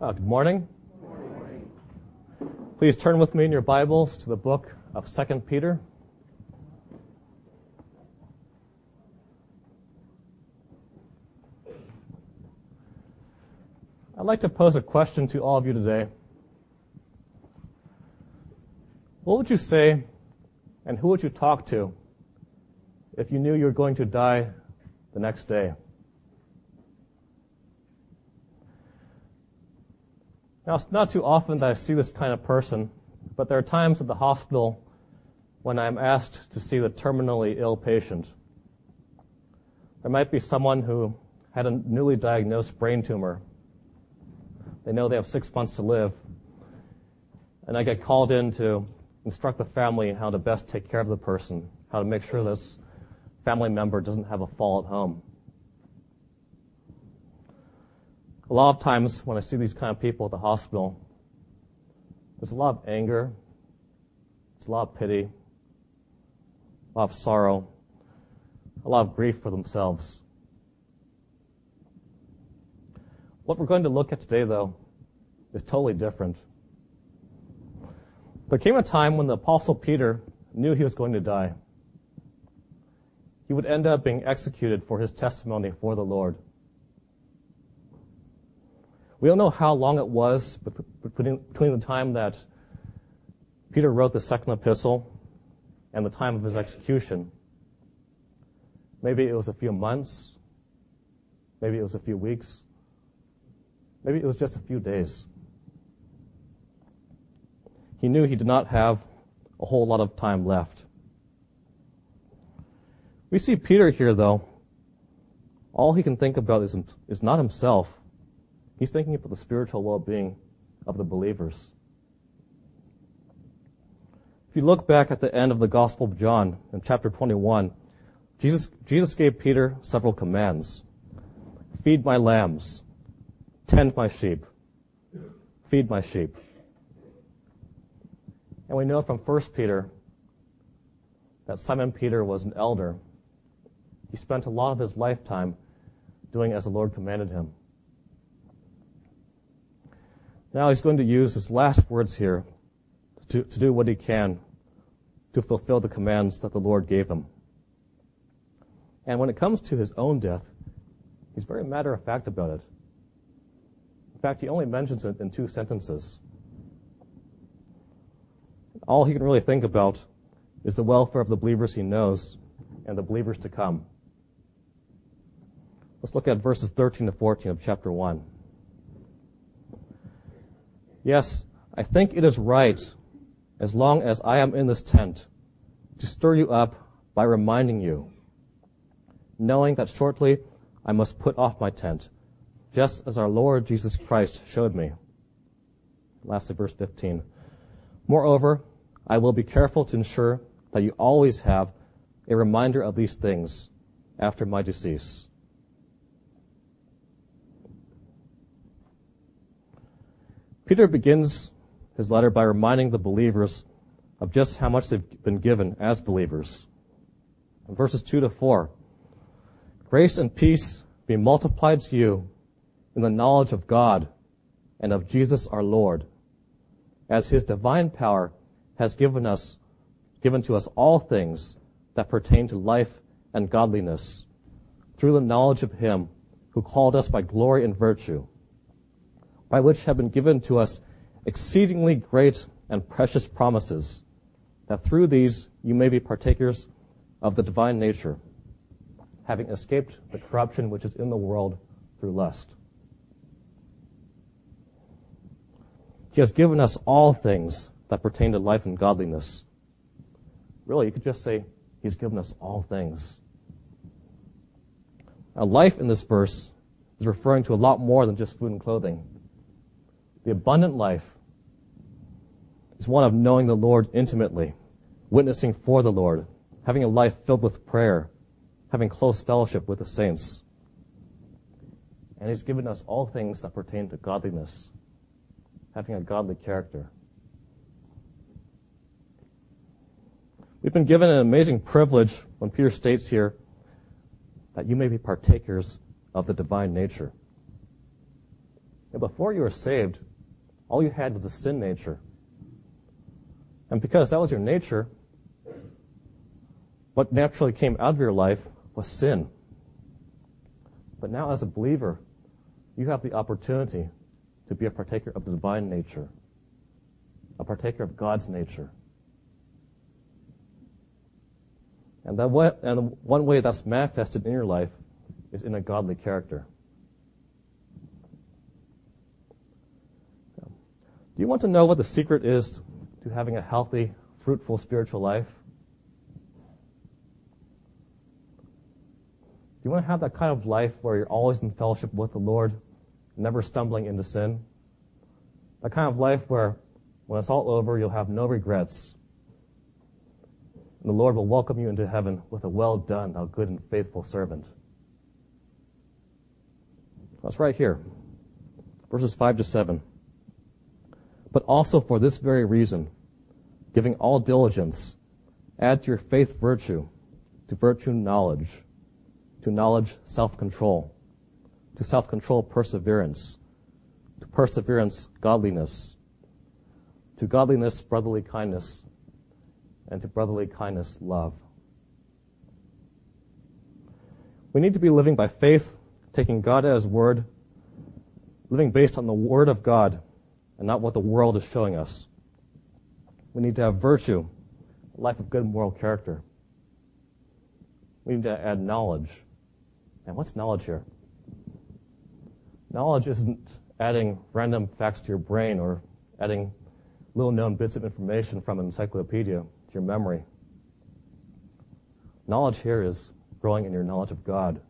Uh, good morning. Please turn with me in your Bibles to the book of 2 Peter. I'd like to pose a question to all of you today. What would you say and who would you talk to if you knew you were going to die the next day? Now, it's not too often that I see this kind of person, but there are times at the hospital when I'm asked to see the terminally ill patient. There might be someone who had a newly diagnosed brain tumor. They know they have six months to live. And I get called in to instruct the family how to best take care of the person, how to make sure this family member doesn't have a fall at home. A lot of times when I see these kind of people at the hospital, there's a lot of anger, there's a lot of pity, a lot of sorrow, a lot of grief for themselves. What we're going to look at today, though, is totally different. There came a time when the Apostle Peter knew he was going to die. He would end up being executed for his testimony for the Lord. We don't know how long it was between the time that Peter wrote the second epistle and the time of his execution. Maybe it was a few months. Maybe it was a few weeks. Maybe it was just a few days. He knew he did not have a whole lot of time left. We see Peter here, though. All he can think about is, is not himself, He's thinking about the spiritual well-being of the believers. If you look back at the end of the Gospel of John in chapter 21, Jesus, Jesus gave Peter several commands. Feed my lambs. Tend my sheep. Feed my sheep. And we know from 1 Peter that Simon Peter was an elder. He spent a lot of his lifetime doing as the Lord commanded him. Now he's going to use his last words here to, to do what he can to fulfill the commands that the Lord gave him. And when it comes to his own death, he's very matter of fact about it. In fact, he only mentions it in two sentences. All he can really think about is the welfare of the believers he knows and the believers to come. Let's look at verses 13 to 14 of chapter 1. Yes, I think it is right, as long as I am in this tent, to stir you up by reminding you, knowing that shortly I must put off my tent, just as our Lord Jesus Christ showed me. Lastly, verse 15. Moreover, I will be careful to ensure that you always have a reminder of these things after my decease Peter begins his letter by reminding the believers of just how much they've been given as believers. In verses 2 to 4, grace and peace be multiplied to you in the knowledge of God and of Jesus our Lord, as his divine power has given us, given to us all things that pertain to life and godliness through the knowledge of him who called us by glory and virtue by which have been given to us exceedingly great and precious promises, that through these you may be partakers of the divine nature, having escaped the corruption which is in the world through lust. He has given us all things that pertain to life and godliness. Really, you could just say, He's given us all things. Now, life in this verse is referring to a lot more than just food and clothing. The abundant life is one of knowing the Lord intimately, witnessing for the Lord, having a life filled with prayer, having close fellowship with the saints. And He's given us all things that pertain to godliness, having a godly character. We've been given an amazing privilege when Peter states here that you may be partakers of the divine nature. And before you were saved, all you had was a sin nature. And because that was your nature, what naturally came out of your life was sin. But now as a believer, you have the opportunity to be a partaker of the divine nature, a partaker of God's nature. And, that way, and one way that's manifested in your life is in a godly character. Do you want to know what the secret is to having a healthy, fruitful spiritual life? Do you want to have that kind of life where you're always in fellowship with the Lord, never stumbling into sin? That kind of life where when it's all over, you'll have no regrets. And the Lord will welcome you into heaven with a well done, thou good and faithful servant. That's right here. Verses 5 to 7. But also for this very reason, giving all diligence, add to your faith virtue, to virtue knowledge, to knowledge self-control, to self-control perseverance, to perseverance godliness, to godliness brotherly kindness, and to brotherly kindness love. We need to be living by faith, taking God at His word, living based on the word of God and not what the world is showing us. We need to have virtue, a life of good moral character. We need to add knowledge. And what's knowledge here? Knowledge isn't adding random facts to your brain or adding little known bits of information from an encyclopedia to your memory. Knowledge here is growing in your knowledge of God,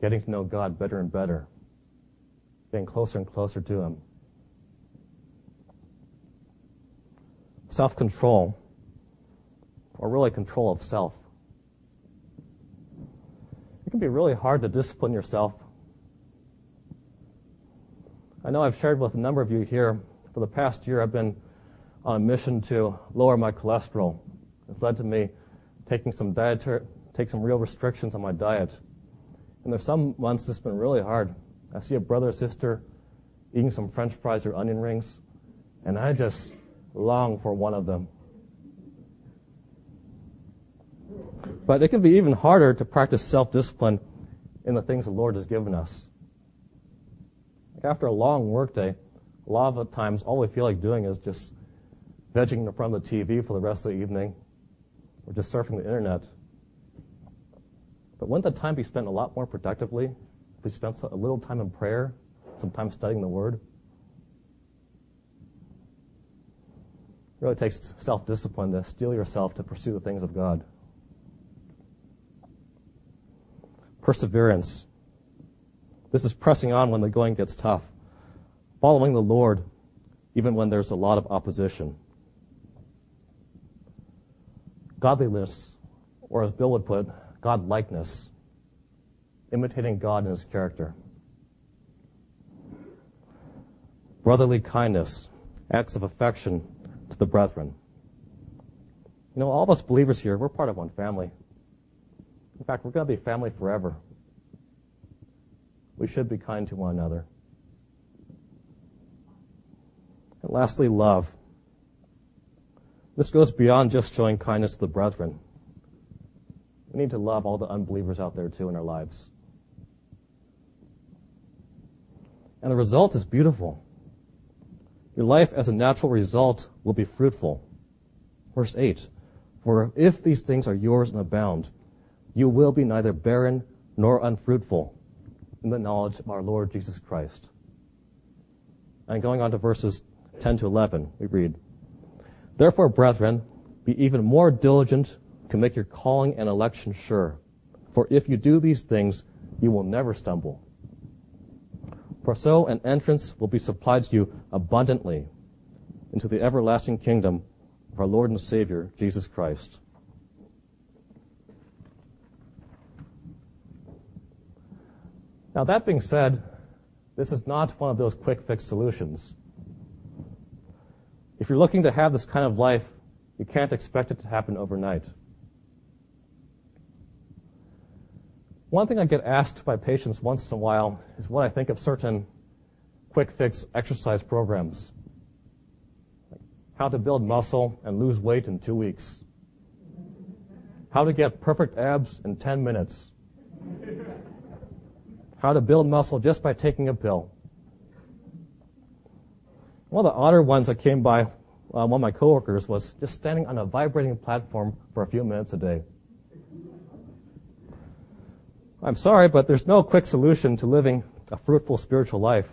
getting to know God better and better, getting closer and closer to Him. Self-control, or really control of self. It can be really hard to discipline yourself. I know I've shared with a number of you here for the past year I've been on a mission to lower my cholesterol. It's led to me taking some dietary, take some real restrictions on my diet. And there's some months it's been really hard. I see a brother or sister eating some french fries or onion rings, and I just long for one of them. But it can be even harder to practice self-discipline in the things the Lord has given us. After a long workday, a lot of times all we feel like doing is just vegging in front of the TV for the rest of the evening or just surfing the internet. But wouldn't that time be spent a lot more productively if we spent a little time in prayer, some time studying the Word? It really takes self-discipline to steel yourself to pursue the things of God. Perseverance. This is pressing on when the going gets tough. Following the Lord, even when there's a lot of opposition. Godliness, or as Bill would put, God likeness. Imitating God in his character. Brotherly kindness, acts of affection, to the brethren. You know, all of us believers here, we're part of one family. In fact, we're going to be family forever. We should be kind to one another. And lastly, love. This goes beyond just showing kindness to the brethren. We need to love all the unbelievers out there too in our lives. And the result is beautiful. Your life as a natural result will be fruitful. Verse 8. For if these things are yours and abound, you will be neither barren nor unfruitful in the knowledge of our Lord Jesus Christ. And going on to verses 10 to 11, we read, Therefore, brethren, be even more diligent to make your calling and election sure. For if you do these things, you will never stumble. For so an entrance will be supplied to you abundantly into the everlasting kingdom of our Lord and Savior, Jesus Christ. Now, that being said, this is not one of those quick fix solutions. If you're looking to have this kind of life, you can't expect it to happen overnight. One thing I get asked by patients once in a while is what I think of certain quick fix exercise programs. How to build muscle and lose weight in two weeks. How to get perfect abs in 10 minutes. How to build muscle just by taking a pill. One of the odder ones that came by uh, one of my coworkers was just standing on a vibrating platform for a few minutes a day. I'm sorry, but there's no quick solution to living a fruitful spiritual life.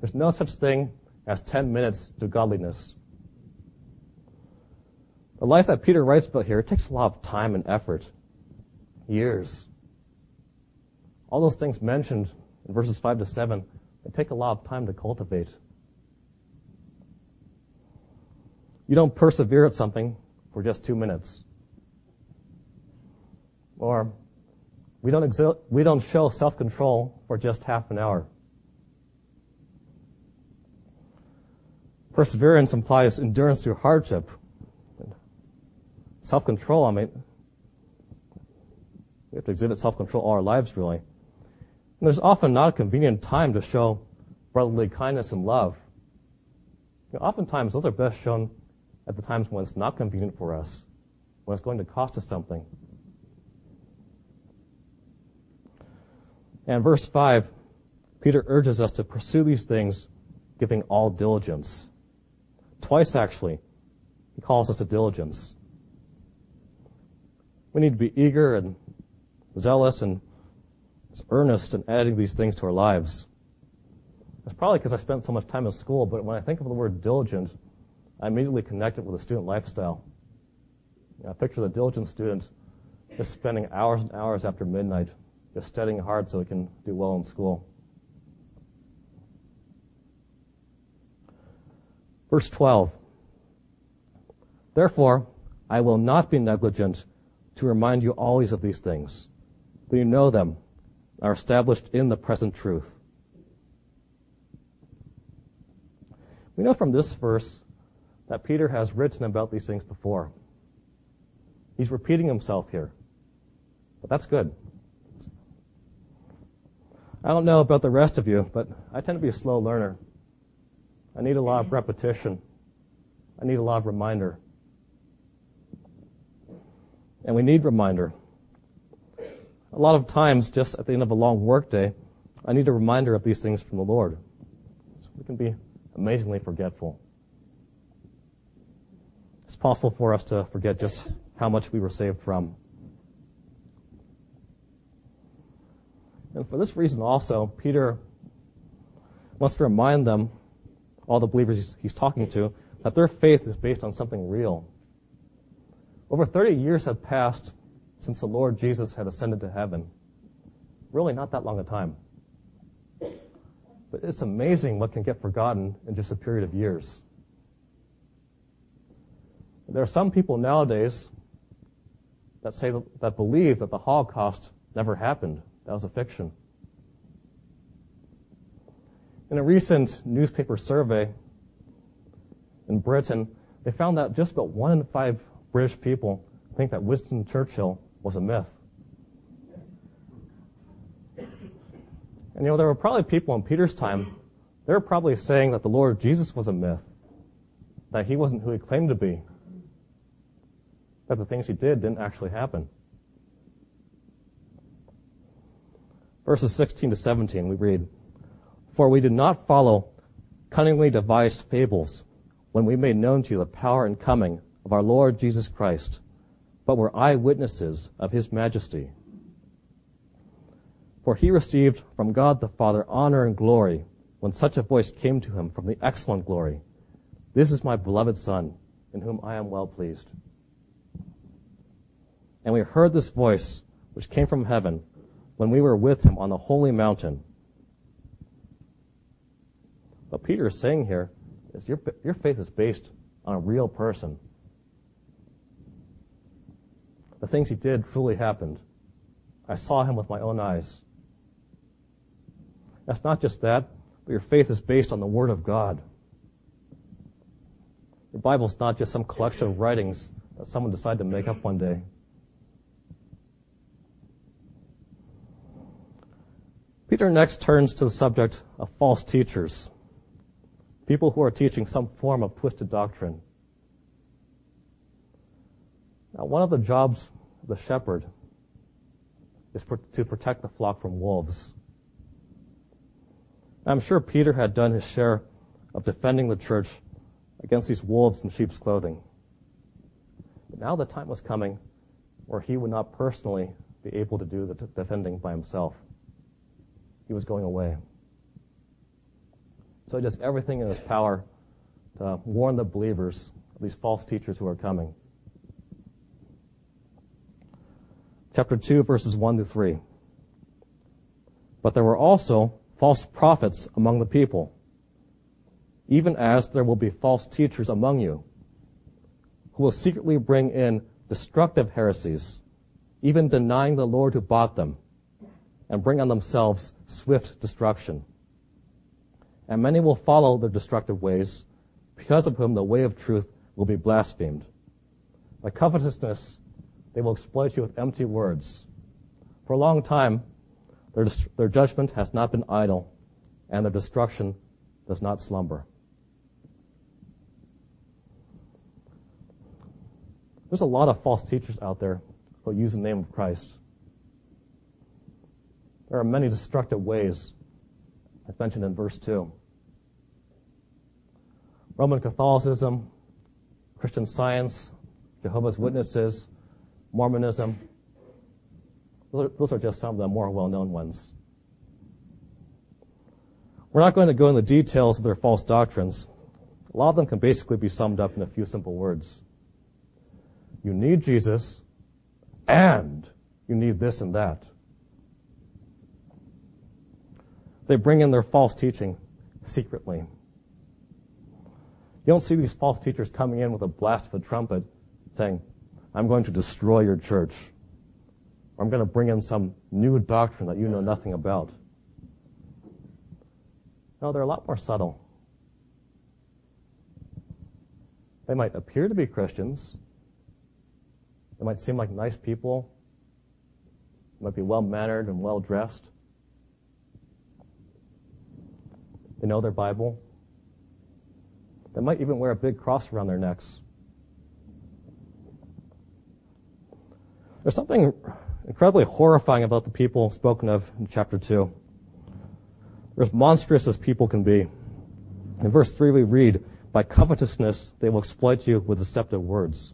There's no such thing as 10 minutes to godliness. The life that Peter writes about here takes a lot of time and effort. Years. All those things mentioned in verses 5 to 7, they take a lot of time to cultivate. You don't persevere at something for just two minutes. Or we don't, exi- we don't show self-control for just half an hour. Perseverance implies endurance through hardship. Self-control, I mean, we have to exhibit self-control all our lives, really. And there's often not a convenient time to show brotherly kindness and love. You know, oftentimes, those are best shown at the times when it's not convenient for us, when it's going to cost us something. And verse 5, Peter urges us to pursue these things, giving all diligence. Twice, actually, he calls us to diligence. We need to be eager and zealous and earnest in adding these things to our lives. It's probably because I spent so much time in school, but when I think of the word diligent, I immediately connect it with a student lifestyle. You know, I picture the diligent student just spending hours and hours after midnight studying hard so he can do well in school. Verse 12. Therefore, I will not be negligent to remind you always of these things, but you know them, are established in the present truth. We know from this verse that Peter has written about these things before. He's repeating himself here. But that's good. I don't know about the rest of you, but I tend to be a slow learner. I need a lot of repetition. I need a lot of reminder. And we need reminder. A lot of times, just at the end of a long workday, I need a reminder of these things from the Lord. So we can be amazingly forgetful. It's possible for us to forget just how much we were saved from. And for this reason also, Peter to remind them, all the believers he's, he's talking to, that their faith is based on something real. Over 30 years have passed since the Lord Jesus had ascended to heaven. Really not that long a time. But it's amazing what can get forgotten in just a period of years. There are some people nowadays that say that believe that the Holocaust never happened. That was a fiction. In a recent newspaper survey in Britain, they found that just about one in five British people think that Winston Churchill was a myth. And you know, there were probably people in Peter's time, they were probably saying that the Lord Jesus was a myth, that he wasn't who he claimed to be, that the things he did didn't actually happen. Verses 16 to 17, we read, For we did not follow cunningly devised fables when we made known to you the power and coming of our Lord Jesus Christ, but were eyewitnesses of his majesty. For he received from God the Father honor and glory when such a voice came to him from the excellent glory. This is my beloved Son, in whom I am well pleased. And we heard this voice, which came from heaven, when we were with him on the holy mountain. What Peter is saying here is your, your faith is based on a real person. The things he did truly happened. I saw him with my own eyes. That's not just that, but your faith is based on the Word of God. Your Bible's not just some collection of writings that someone decided to make up one day. Peter next turns to the subject of false teachers, people who are teaching some form of twisted doctrine. Now, one of the jobs of the shepherd is to protect the flock from wolves. I'm sure Peter had done his share of defending the church against these wolves in sheep's clothing. But now the time was coming where he would not personally be able to do the defending by himself. He was going away. So he does everything in his power to warn the believers of these false teachers who are coming. Chapter 2, verses 1 to 3. But there were also false prophets among the people, even as there will be false teachers among you, who will secretly bring in destructive heresies, even denying the Lord who bought them, and bring on themselves swift destruction. And many will follow their destructive ways, because of whom the way of truth will be blasphemed. By covetousness, they will exploit you with empty words. For a long time, their, their judgment has not been idle, and their destruction does not slumber. There's a lot of false teachers out there who use the name of Christ. There are many destructive ways, as mentioned in verse 2. Roman Catholicism, Christian Science, Jehovah's Witnesses, Mormonism. Those are just some of the more well-known ones. We're not going to go into the details of their false doctrines. A lot of them can basically be summed up in a few simple words. You need Jesus, and you need this and that. They bring in their false teaching secretly. You don't see these false teachers coming in with a blast of a trumpet saying, I'm going to destroy your church. Or I'm going to bring in some new doctrine that you know nothing about. No, they're a lot more subtle. They might appear to be Christians. They might seem like nice people. They might be well mannered and well dressed. They know their Bible. They might even wear a big cross around their necks. There's something incredibly horrifying about the people spoken of in chapter 2. They're as monstrous as people can be. In verse 3 we read, By covetousness they will exploit you with deceptive words.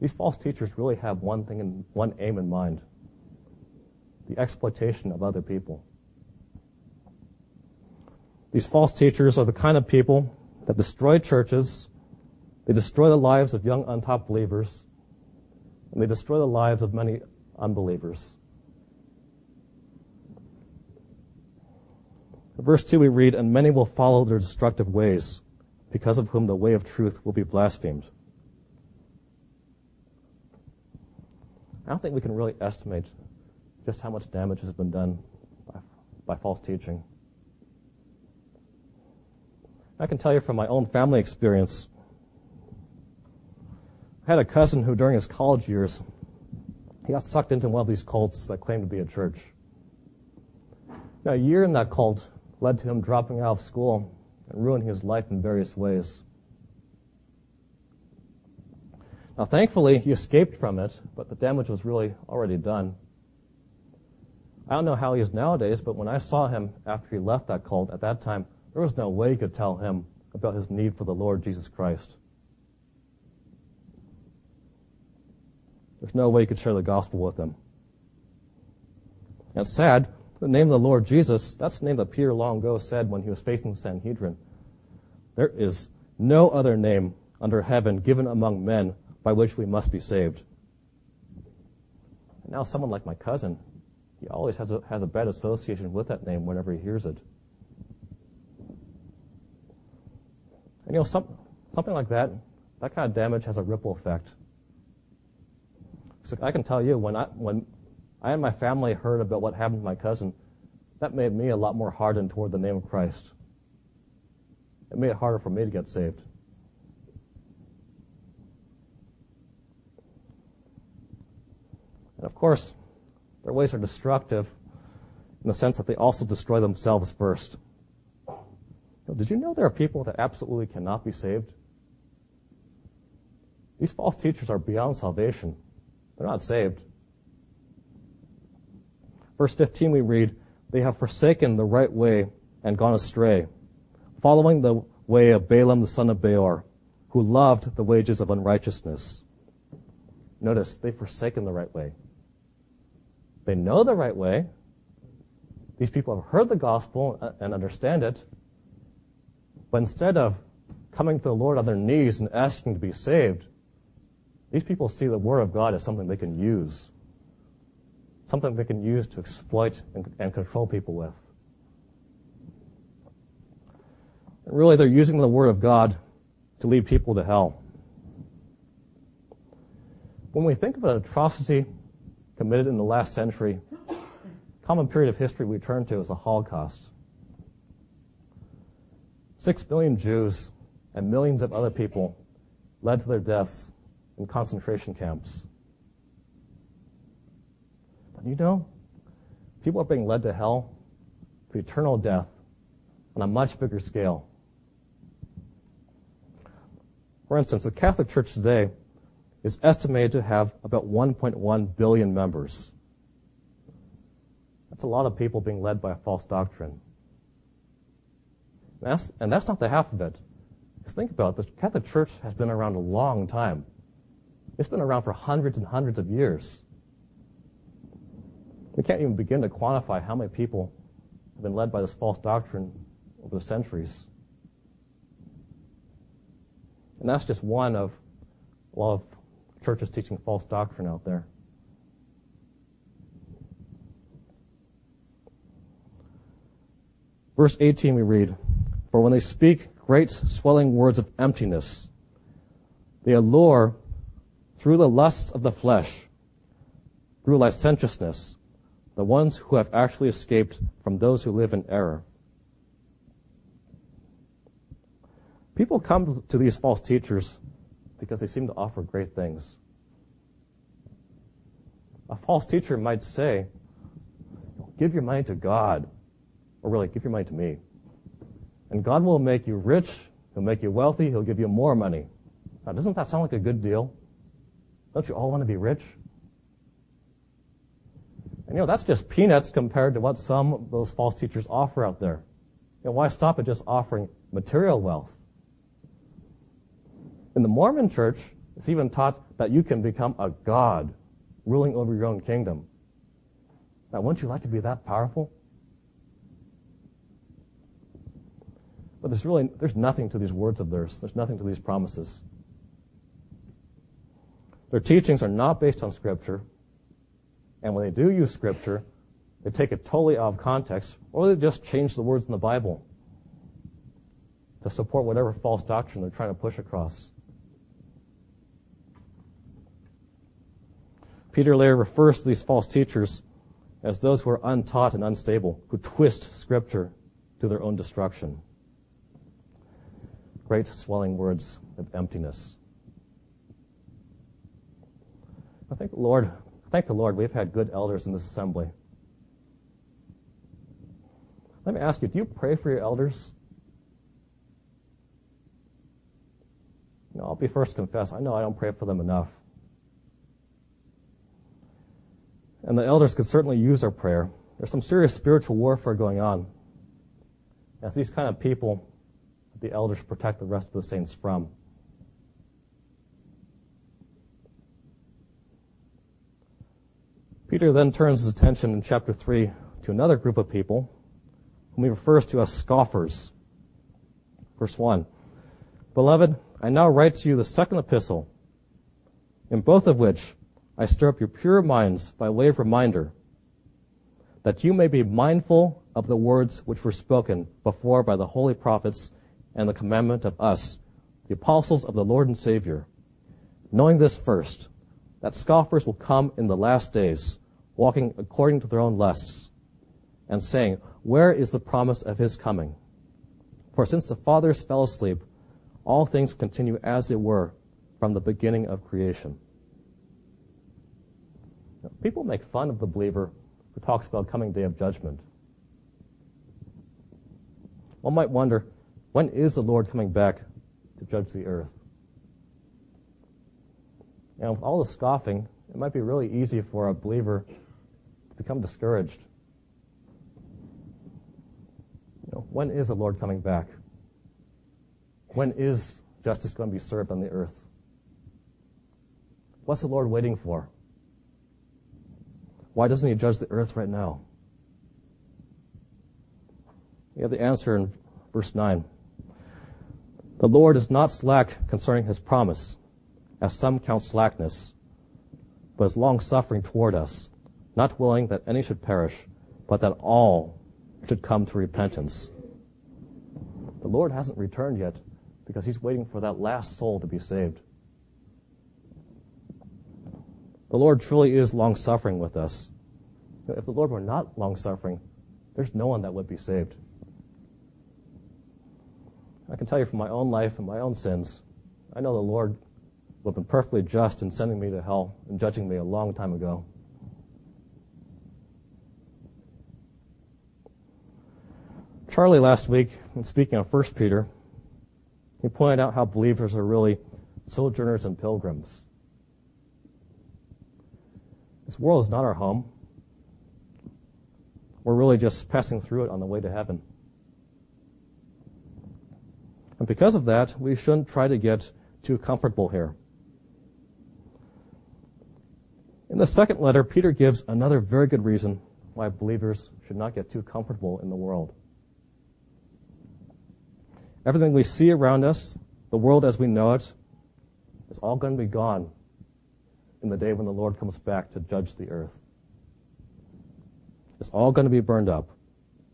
These false teachers really have one thing and one aim in mind. The exploitation of other people. These false teachers are the kind of people that destroy churches, they destroy the lives of young untaught believers, and they destroy the lives of many unbelievers. Verse 2 we read, And many will follow their destructive ways, because of whom the way of truth will be blasphemed. I don't think we can really estimate just how much damage has been done by, by false teaching. I can tell you from my own family experience. I had a cousin who, during his college years, he got sucked into one of these cults that claimed to be a church. Now, a year in that cult led to him dropping out of school and ruining his life in various ways. Now, thankfully, he escaped from it, but the damage was really already done. I don't know how he is nowadays, but when I saw him after he left that cult at that time, there was no way you could tell him about his need for the Lord Jesus Christ. There's no way you could share the gospel with him. And it's sad, the name of the Lord Jesus, that's the name that Peter long ago said when he was facing the Sanhedrin. There is no other name under heaven given among men by which we must be saved. And now someone like my cousin, he always has a, has a bad association with that name whenever he hears it. And you know, some, something like that, that kind of damage has a ripple effect. So I can tell you, when I, when I and my family heard about what happened to my cousin, that made me a lot more hardened toward the name of Christ. It made it harder for me to get saved. And of course, their ways are destructive. in the sense that they also destroy themselves first. Did you know there are people that absolutely cannot be saved? These false teachers are beyond salvation. They're not saved. Verse 15 we read, They have forsaken the right way and gone astray, following the way of Balaam the son of Beor, who loved the wages of unrighteousness. Notice, they've forsaken the right way. They know the right way. These people have heard the gospel and understand it. But instead of coming to the Lord on their knees and asking to be saved, these people see the Word of God as something they can use, something they can use to exploit and, and control people with. And really, they're using the Word of God to lead people to hell. When we think of an atrocity committed in the last century, common period of history we turn to is the Holocaust. Six million Jews and millions of other people led to their deaths in concentration camps. But you know, people are being led to hell to eternal death on a much bigger scale. For instance, the Catholic Church today is estimated to have about 1.1 billion members. That's a lot of people being led by a false doctrine. And that's, and that's not the half of it. Because think about it, the Catholic Church has been around a long time. It's been around for hundreds and hundreds of years. We can't even begin to quantify how many people have been led by this false doctrine over the centuries. And that's just one of a lot of churches teaching false doctrine out there. Verse 18 we read, For when they speak great swelling words of emptiness, they allure through the lusts of the flesh, through licentiousness, the ones who have actually escaped from those who live in error. People come to these false teachers because they seem to offer great things. A false teacher might say, give your money to God, or really, give your money to me. And God will make you rich, He'll make you wealthy, He'll give you more money. Now, doesn't that sound like a good deal? Don't you all want to be rich? And you know, that's just peanuts compared to what some of those false teachers offer out there. You know, why stop at just offering material wealth? In the Mormon church, it's even taught that you can become a god ruling over your own kingdom. Now, wouldn't you like to be that powerful? But there's really, there's nothing to these words of theirs. There's nothing to these promises. Their teachings are not based on Scripture. And when they do use Scripture, they take it totally out of context, or they just change the words in the Bible to support whatever false doctrine they're trying to push across. Peter later refers to these false teachers as those who are untaught and unstable, who twist Scripture to their own destruction. Great swelling words of emptiness. I thank the Lord. Thank the Lord. We've had good elders in this assembly. Let me ask you: Do you pray for your elders? You know, I'll be first to confess. I know I don't pray for them enough. And the elders could certainly use our prayer. There's some serious spiritual warfare going on. As these kind of people, the elders protect the rest of the saints from. Peter then turns his attention in chapter 3 to another group of people whom he refers to as scoffers. Verse 1. Beloved, I now write to you the second epistle, in both of which I stir up your pure minds by way of reminder, that you may be mindful of the words which were spoken before by the holy prophets and the commandment of us, the apostles of the Lord and Savior, knowing this first, that scoffers will come in the last days, walking according to their own lusts, and saying, Where is the promise of his coming? For since the fathers fell asleep, all things continue as they were from the beginning of creation. Now, people make fun of the believer who talks about coming day of judgment. one might wonder, when is the Lord coming back to judge the earth? And with all the scoffing, it might be really easy for a believer to become discouraged. You know, when is the Lord coming back? When is justice going to be served on the earth? What's the Lord waiting for? Why doesn't he judge the earth right now? We have the answer in verse 9. The Lord is not slack concerning his promise, as some count slackness, but is long suffering toward us, not willing that any should perish, but that all should come to repentance. The Lord hasn't returned yet because he's waiting for that last soul to be saved. The Lord truly is long suffering with us. If the Lord were not long suffering, there's no one that would be saved. I can tell you from my own life and my own sins, I know the Lord would have been perfectly just in sending me to hell and judging me a long time ago. Charlie last week, in speaking on 1 Peter, he pointed out how believers are really sojourners and pilgrims. This world is not our home. We're really just passing through it on the way to heaven. And because of that, we shouldn't try to get too comfortable here. In the second letter, Peter gives another very good reason why believers should not get too comfortable in the world. Everything we see around us, the world as we know it, is all going to be gone in the day when the Lord comes back to judge the earth. It's all going to be burned up.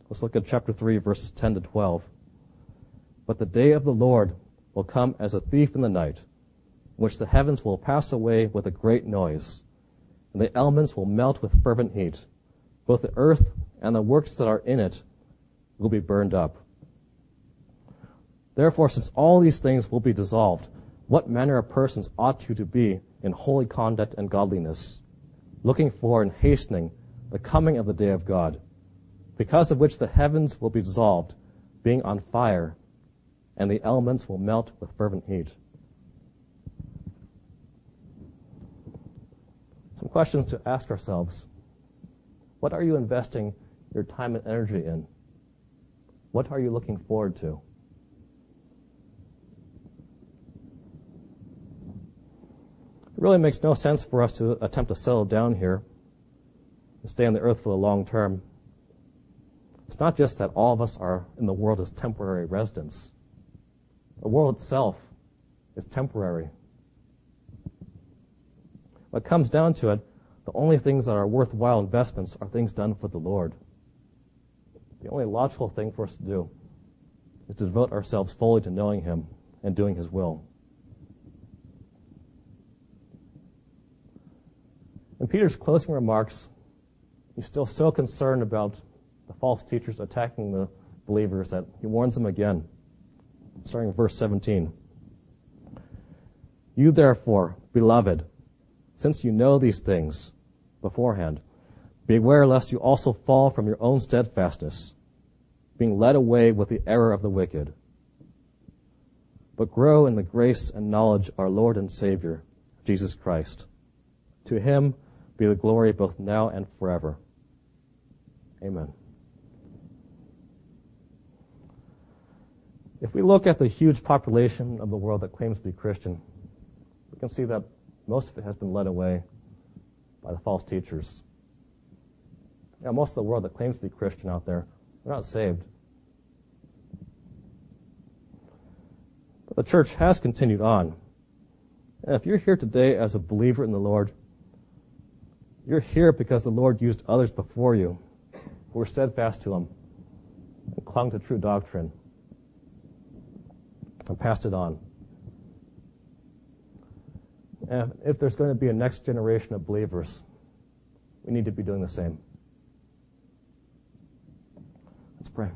Let's look at chapter 3, verses 10 to 12. But the day of the Lord will come as a thief in the night, in which the heavens will pass away with a great noise, and the elements will melt with fervent heat. Both the earth and the works that are in it will be burned up. Therefore, since all these things will be dissolved, what manner of persons ought you to be in holy conduct and godliness, looking for and hastening the coming of the day of God, because of which the heavens will be dissolved, being on fire, and the elements will melt with fervent heat. Some questions to ask ourselves. What are you investing your time and energy in? What are you looking forward to? It really makes no sense for us to attempt to settle down here and stay on the earth for the long term. It's not just that all of us are in the world as temporary residents. The world itself is temporary. When it comes down to it, the only things that are worthwhile investments are things done for the Lord. The only logical thing for us to do is to devote ourselves fully to knowing Him and doing His will. In Peter's closing remarks, he's still so concerned about the false teachers attacking the believers that he warns them again, starting in verse 17. You therefore, beloved, since you know these things beforehand, beware lest you also fall from your own steadfastness, being led away with the error of the wicked. But grow in the grace and knowledge of our Lord and Savior, Jesus Christ. To him be the glory both now and forever. Amen. If we look at the huge population of the world that claims to be Christian, we can see that most of it has been led away by the false teachers. Now, most of the world that claims to be Christian out there, they're not saved. But the church has continued on. And if you're here today as a believer in the Lord, you're here because the Lord used others before you who were steadfast to Him and clung to true doctrine and passed it on. And if there's going to be a next generation of believers, we need to be doing the same. Let's pray.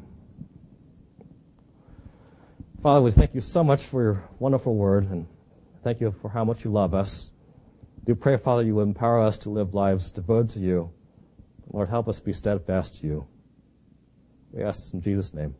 Father, we thank you so much for your wonderful word and thank you for how much you love us. Do pray, Father, you empower us to live lives devoted to you. Lord, help us be steadfast to you. We ask this in Jesus' name.